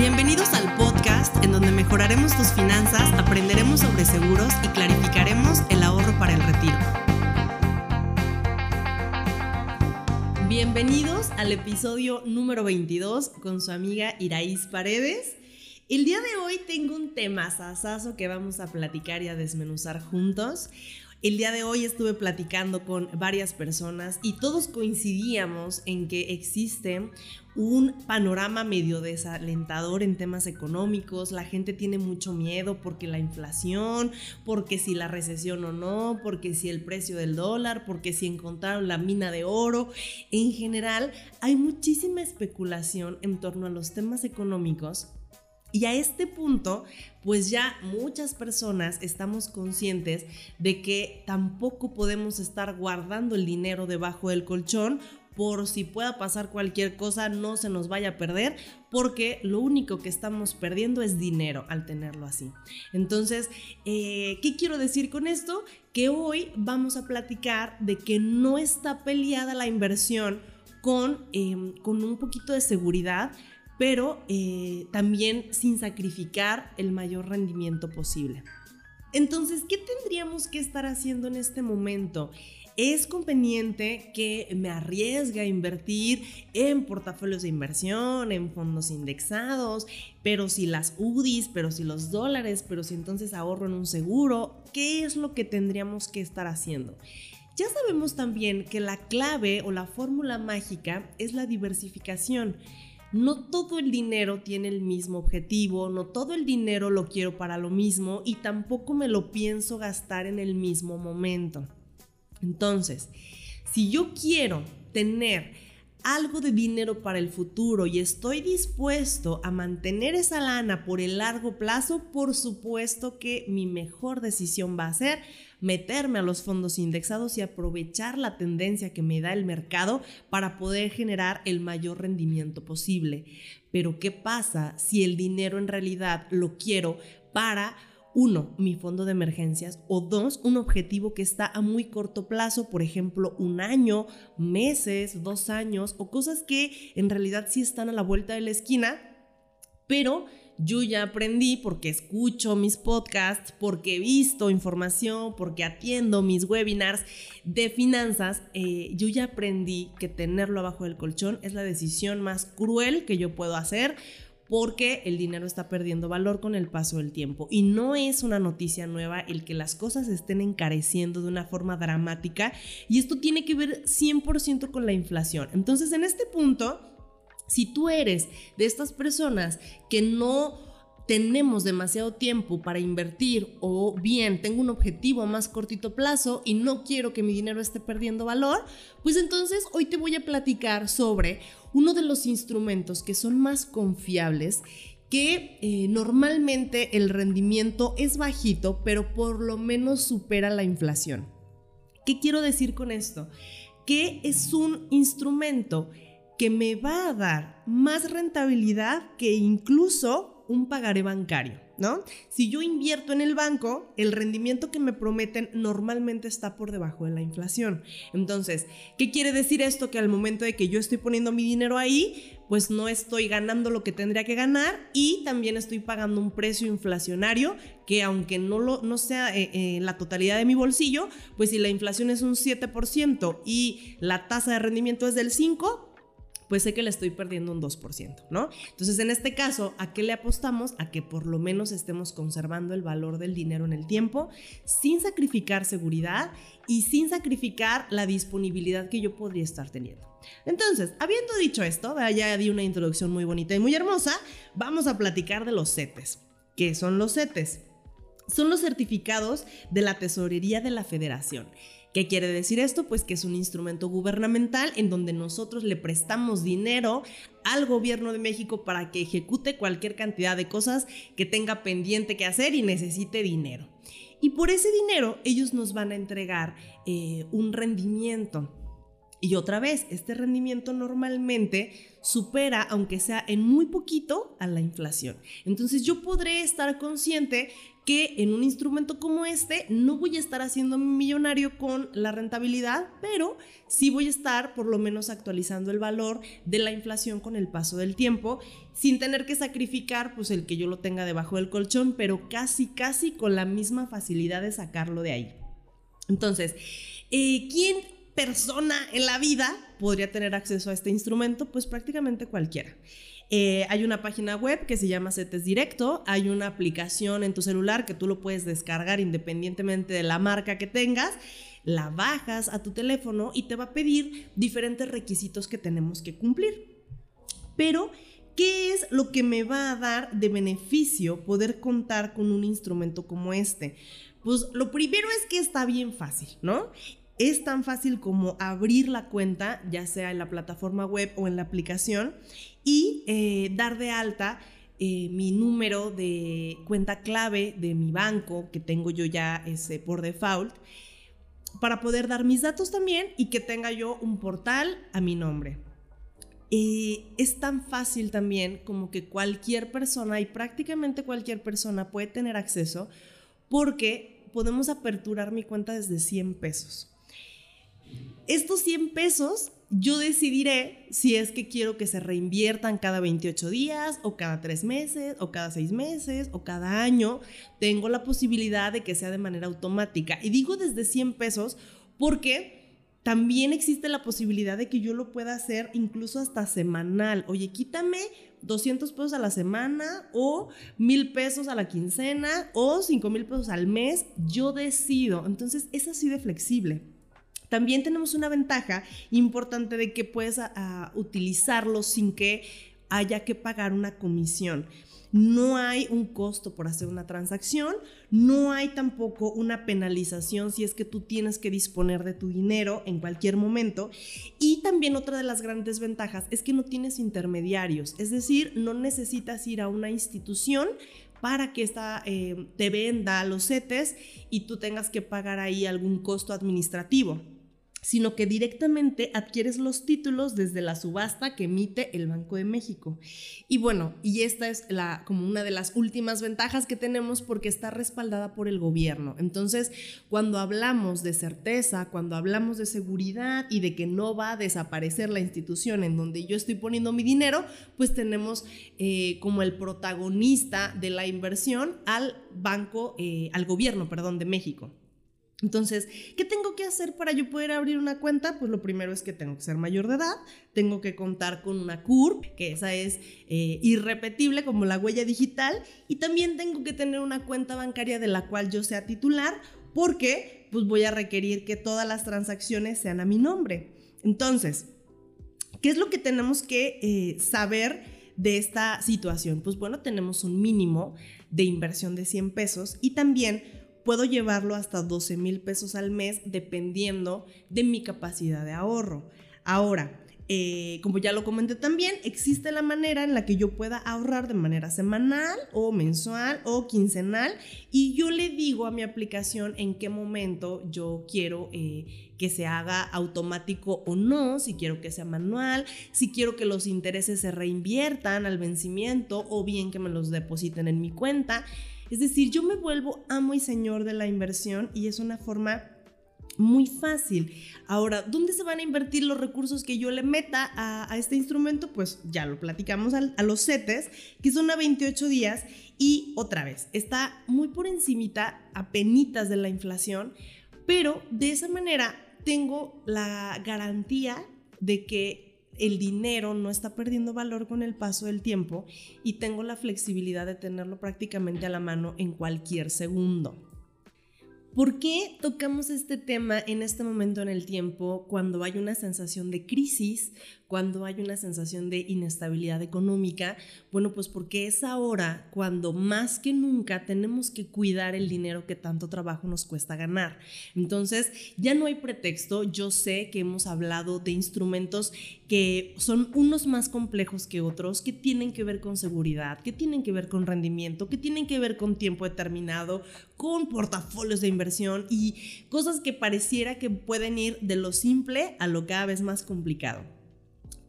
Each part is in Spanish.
Bienvenidos al podcast en donde mejoraremos tus finanzas, aprenderemos sobre seguros y clarificaremos el ahorro para el retiro. Bienvenidos al episodio número 22 con su amiga Iraís Paredes. El día de hoy tengo un tema sasazo que vamos a platicar y a desmenuzar juntos. El día de hoy estuve platicando con varias personas y todos coincidíamos en que existe un panorama medio desalentador en temas económicos. La gente tiene mucho miedo porque la inflación, porque si la recesión o no, porque si el precio del dólar, porque si encontraron la mina de oro. En general, hay muchísima especulación en torno a los temas económicos y a este punto, pues ya muchas personas estamos conscientes de que tampoco podemos estar guardando el dinero debajo del colchón por si pueda pasar cualquier cosa, no se nos vaya a perder, porque lo único que estamos perdiendo es dinero al tenerlo así. Entonces, eh, ¿qué quiero decir con esto? Que hoy vamos a platicar de que no está peleada la inversión con, em, con un poquito de seguridad, pero eh, también sin sacrificar el mayor rendimiento posible. Entonces, ¿qué tendríamos que estar haciendo en este momento? es conveniente que me arriesgue a invertir en portafolios de inversión, en fondos indexados, pero si las UDIs, pero si los dólares, pero si entonces ahorro en un seguro, ¿qué es lo que tendríamos que estar haciendo? Ya sabemos también que la clave o la fórmula mágica es la diversificación no todo el dinero tiene el mismo objetivo, no todo el dinero lo quiero para lo mismo y tampoco me lo pienso gastar en el mismo momento. Entonces, si yo quiero tener algo de dinero para el futuro y estoy dispuesto a mantener esa lana por el largo plazo, por supuesto que mi mejor decisión va a ser meterme a los fondos indexados y aprovechar la tendencia que me da el mercado para poder generar el mayor rendimiento posible. Pero ¿qué pasa si el dinero en realidad lo quiero para uno, mi fondo de emergencias, o dos, un objetivo que está a muy corto plazo, por ejemplo, un año, meses, dos años, o cosas que en realidad sí están a la vuelta de la esquina, pero yo ya aprendí porque escucho mis podcasts, porque he visto información, porque atiendo mis webinars de finanzas, eh, yo ya aprendí que tenerlo abajo del colchón es la decisión más cruel que yo puedo hacer porque el dinero está perdiendo valor con el paso del tiempo. Y no es una noticia nueva el que las cosas estén encareciendo de una forma dramática y esto tiene que ver 100% con la inflación. Entonces, en este punto, si tú eres de estas personas que no tenemos demasiado tiempo para invertir o bien tengo un objetivo a más cortito plazo y no quiero que mi dinero esté perdiendo valor, pues entonces hoy te voy a platicar sobre uno de los instrumentos que son más confiables que eh, normalmente el rendimiento es bajito, pero por lo menos supera la inflación. ¿Qué quiero decir con esto? Que es un instrumento que me va a dar más rentabilidad que incluso un pagaré bancario, ¿no? Si yo invierto en el banco, el rendimiento que me prometen normalmente está por debajo de la inflación. Entonces, ¿qué quiere decir esto? Que al momento de que yo estoy poniendo mi dinero ahí, pues no estoy ganando lo que tendría que ganar y también estoy pagando un precio inflacionario que aunque no, lo, no sea eh, eh, la totalidad de mi bolsillo, pues si la inflación es un 7% y la tasa de rendimiento es del 5%, pues sé que le estoy perdiendo un 2%, ¿no? Entonces, en este caso, ¿a qué le apostamos? A que por lo menos estemos conservando el valor del dinero en el tiempo sin sacrificar seguridad y sin sacrificar la disponibilidad que yo podría estar teniendo. Entonces, habiendo dicho esto, ya di una introducción muy bonita y muy hermosa, vamos a platicar de los CETES. ¿Qué son los CETES? Son los certificados de la Tesorería de la Federación. ¿Qué quiere decir esto? Pues que es un instrumento gubernamental en donde nosotros le prestamos dinero al gobierno de México para que ejecute cualquier cantidad de cosas que tenga pendiente que hacer y necesite dinero. Y por ese dinero ellos nos van a entregar eh, un rendimiento. Y otra vez, este rendimiento normalmente supera, aunque sea en muy poquito, a la inflación. Entonces yo podré estar consciente que en un instrumento como este no voy a estar haciendo millonario con la rentabilidad, pero sí voy a estar por lo menos actualizando el valor de la inflación con el paso del tiempo, sin tener que sacrificar pues el que yo lo tenga debajo del colchón, pero casi, casi con la misma facilidad de sacarlo de ahí. Entonces, eh, ¿quién persona en la vida podría tener acceso a este instrumento? Pues prácticamente cualquiera. Eh, hay una página web que se llama CETES Directo, hay una aplicación en tu celular que tú lo puedes descargar independientemente de la marca que tengas, la bajas a tu teléfono y te va a pedir diferentes requisitos que tenemos que cumplir. Pero, ¿qué es lo que me va a dar de beneficio poder contar con un instrumento como este? Pues lo primero es que está bien fácil, ¿no? Es tan fácil como abrir la cuenta, ya sea en la plataforma web o en la aplicación, y eh, dar de alta eh, mi número de cuenta clave de mi banco que tengo yo ya ese por default para poder dar mis datos también y que tenga yo un portal a mi nombre. Es tan fácil también como que cualquier persona y prácticamente cualquier persona puede tener acceso porque podemos aperturar mi cuenta desde 100 pesos. Estos 100 pesos yo decidiré si es que quiero que se reinviertan cada 28 días o cada 3 meses o cada 6 meses o cada año. Tengo la posibilidad de que sea de manera automática. Y digo desde 100 pesos porque también existe la posibilidad de que yo lo pueda hacer incluso hasta semanal. Oye, quítame 200 pesos a la semana o 1000 pesos a la quincena o 5 mil pesos al mes. Yo decido. Entonces es así de flexible. También tenemos una ventaja importante de que puedes utilizarlo sin que haya que pagar una comisión. No hay un costo por hacer una transacción, no hay tampoco una penalización si es que tú tienes que disponer de tu dinero en cualquier momento. Y también otra de las grandes ventajas es que no tienes intermediarios, es decir, no necesitas ir a una institución para que esta, eh, te venda los CETES y tú tengas que pagar ahí algún costo administrativo sino que directamente adquieres los títulos desde la subasta que emite el Banco de México. Y bueno, y esta es la, como una de las últimas ventajas que tenemos porque está respaldada por el gobierno. Entonces, cuando hablamos de certeza, cuando hablamos de seguridad y de que no va a desaparecer la institución en donde yo estoy poniendo mi dinero, pues tenemos eh, como el protagonista de la inversión al banco, eh, al gobierno, perdón, de México. Entonces, ¿qué tengo que hacer para yo poder abrir una cuenta? Pues lo primero es que tengo que ser mayor de edad, tengo que contar con una CURP, que esa es eh, irrepetible como la huella digital, y también tengo que tener una cuenta bancaria de la cual yo sea titular, porque pues voy a requerir que todas las transacciones sean a mi nombre. Entonces, ¿qué es lo que tenemos que eh, saber de esta situación? Pues bueno, tenemos un mínimo de inversión de 100 pesos y también puedo llevarlo hasta 12 mil pesos al mes dependiendo de mi capacidad de ahorro. Ahora, eh, como ya lo comenté también, existe la manera en la que yo pueda ahorrar de manera semanal o mensual o quincenal y yo le digo a mi aplicación en qué momento yo quiero eh, que se haga automático o no, si quiero que sea manual, si quiero que los intereses se reinviertan al vencimiento o bien que me los depositen en mi cuenta. Es decir, yo me vuelvo amo y señor de la inversión y es una forma muy fácil. Ahora, ¿dónde se van a invertir los recursos que yo le meta a, este instrumento? Pues ya lo platicamos a, los CETES, que son a 28 días y otra vez, está muy por encimita, a penitas de la inflación, pero de esa manera tengo la garantía de que el dinero no está perdiendo valor con el paso del tiempo y tengo la flexibilidad de tenerlo prácticamente a la mano en cualquier segundo. ¿Por qué tocamos este tema en este momento en el tiempo cuando hay una sensación de crisis, cuando hay una sensación de inestabilidad económica? Bueno, pues porque es ahora cuando más que nunca tenemos que cuidar el dinero que tanto trabajo nos cuesta ganar. Entonces, ya no hay pretexto. Yo sé que hemos hablado de instrumentos que son unos más complejos que otros, que tienen que ver con seguridad, que tienen que ver con rendimiento, que tienen que ver con tiempo determinado, con portafolios de inversión y cosas que pareciera que pueden ir de lo simple a lo cada vez más complicado.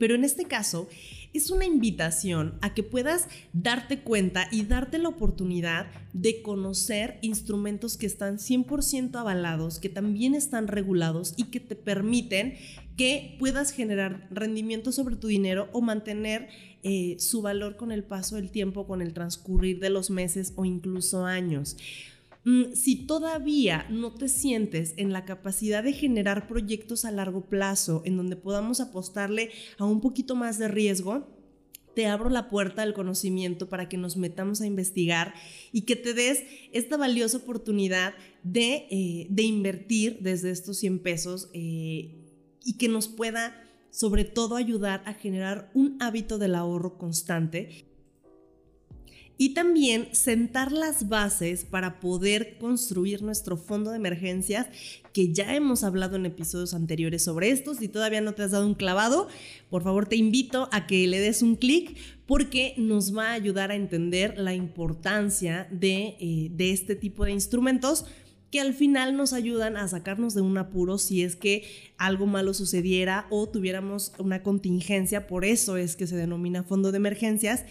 Pero en este caso es una invitación a que puedas darte cuenta y darte la oportunidad de conocer instrumentos que están 100% avalados, que también están regulados y que te permiten que puedas generar rendimiento sobre tu dinero o mantener eh, su valor con el paso del tiempo, con el transcurrir de los meses o incluso años. Mm, si todavía no te sientes en la capacidad de generar proyectos a largo plazo en donde podamos apostarle a un poquito más de riesgo, te abro la puerta al conocimiento para que nos metamos a investigar y que te des esta valiosa oportunidad de, eh, invertir desde estos 100 pesos eh, y que nos pueda sobre todo ayudar a generar un hábito del ahorro constante y también sentar las bases para poder construir nuestro fondo de emergencias, que ya hemos hablado en episodios anteriores sobre esto. Si todavía no te has dado un clavado, por favor te invito a que le des un clic porque nos va a ayudar a entender la importancia de, eh, de este tipo de instrumentos que al final nos ayudan a sacarnos de un apuro si es que algo malo sucediera o tuviéramos una contingencia, por eso es que se denomina fondo de emergencias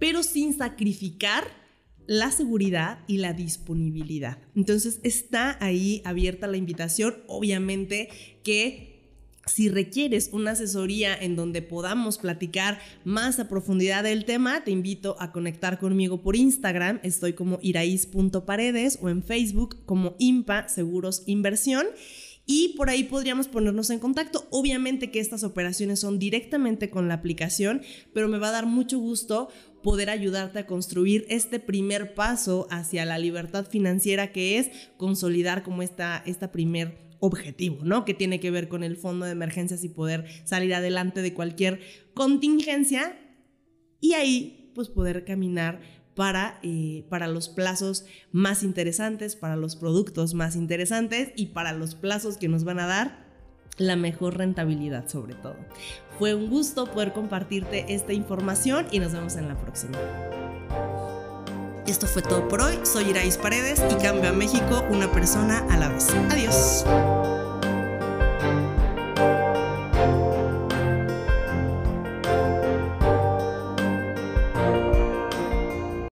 pero sin sacrificar la seguridad y la disponibilidad. Entonces está ahí abierta la invitación, obviamente que si requieres una asesoría en donde podamos platicar más a profundidad del tema, te invito a conectar conmigo por Instagram. Estoy como iraís.paredes o en Facebook como IMPA Seguros Inversión y por ahí podríamos ponernos en contacto. Obviamente que estas operaciones son directamente con la aplicación, pero me va a dar mucho gusto poder ayudarte a construir este primer paso hacia la libertad financiera que es consolidar como esta, esta primer objetivo, ¿no? Que tiene que ver con el fondo de emergencias y poder salir adelante de cualquier contingencia y ahí pues poder caminar para, eh, para los plazos más interesantes, para los productos más interesantes y para los plazos que nos van a dar la mejor rentabilidad sobre todo. Fue un gusto poder compartirte esta información y nos vemos en la próxima. Esto fue todo por hoy. Soy Irais Paredes y cambio a México una persona a la vez. Adiós.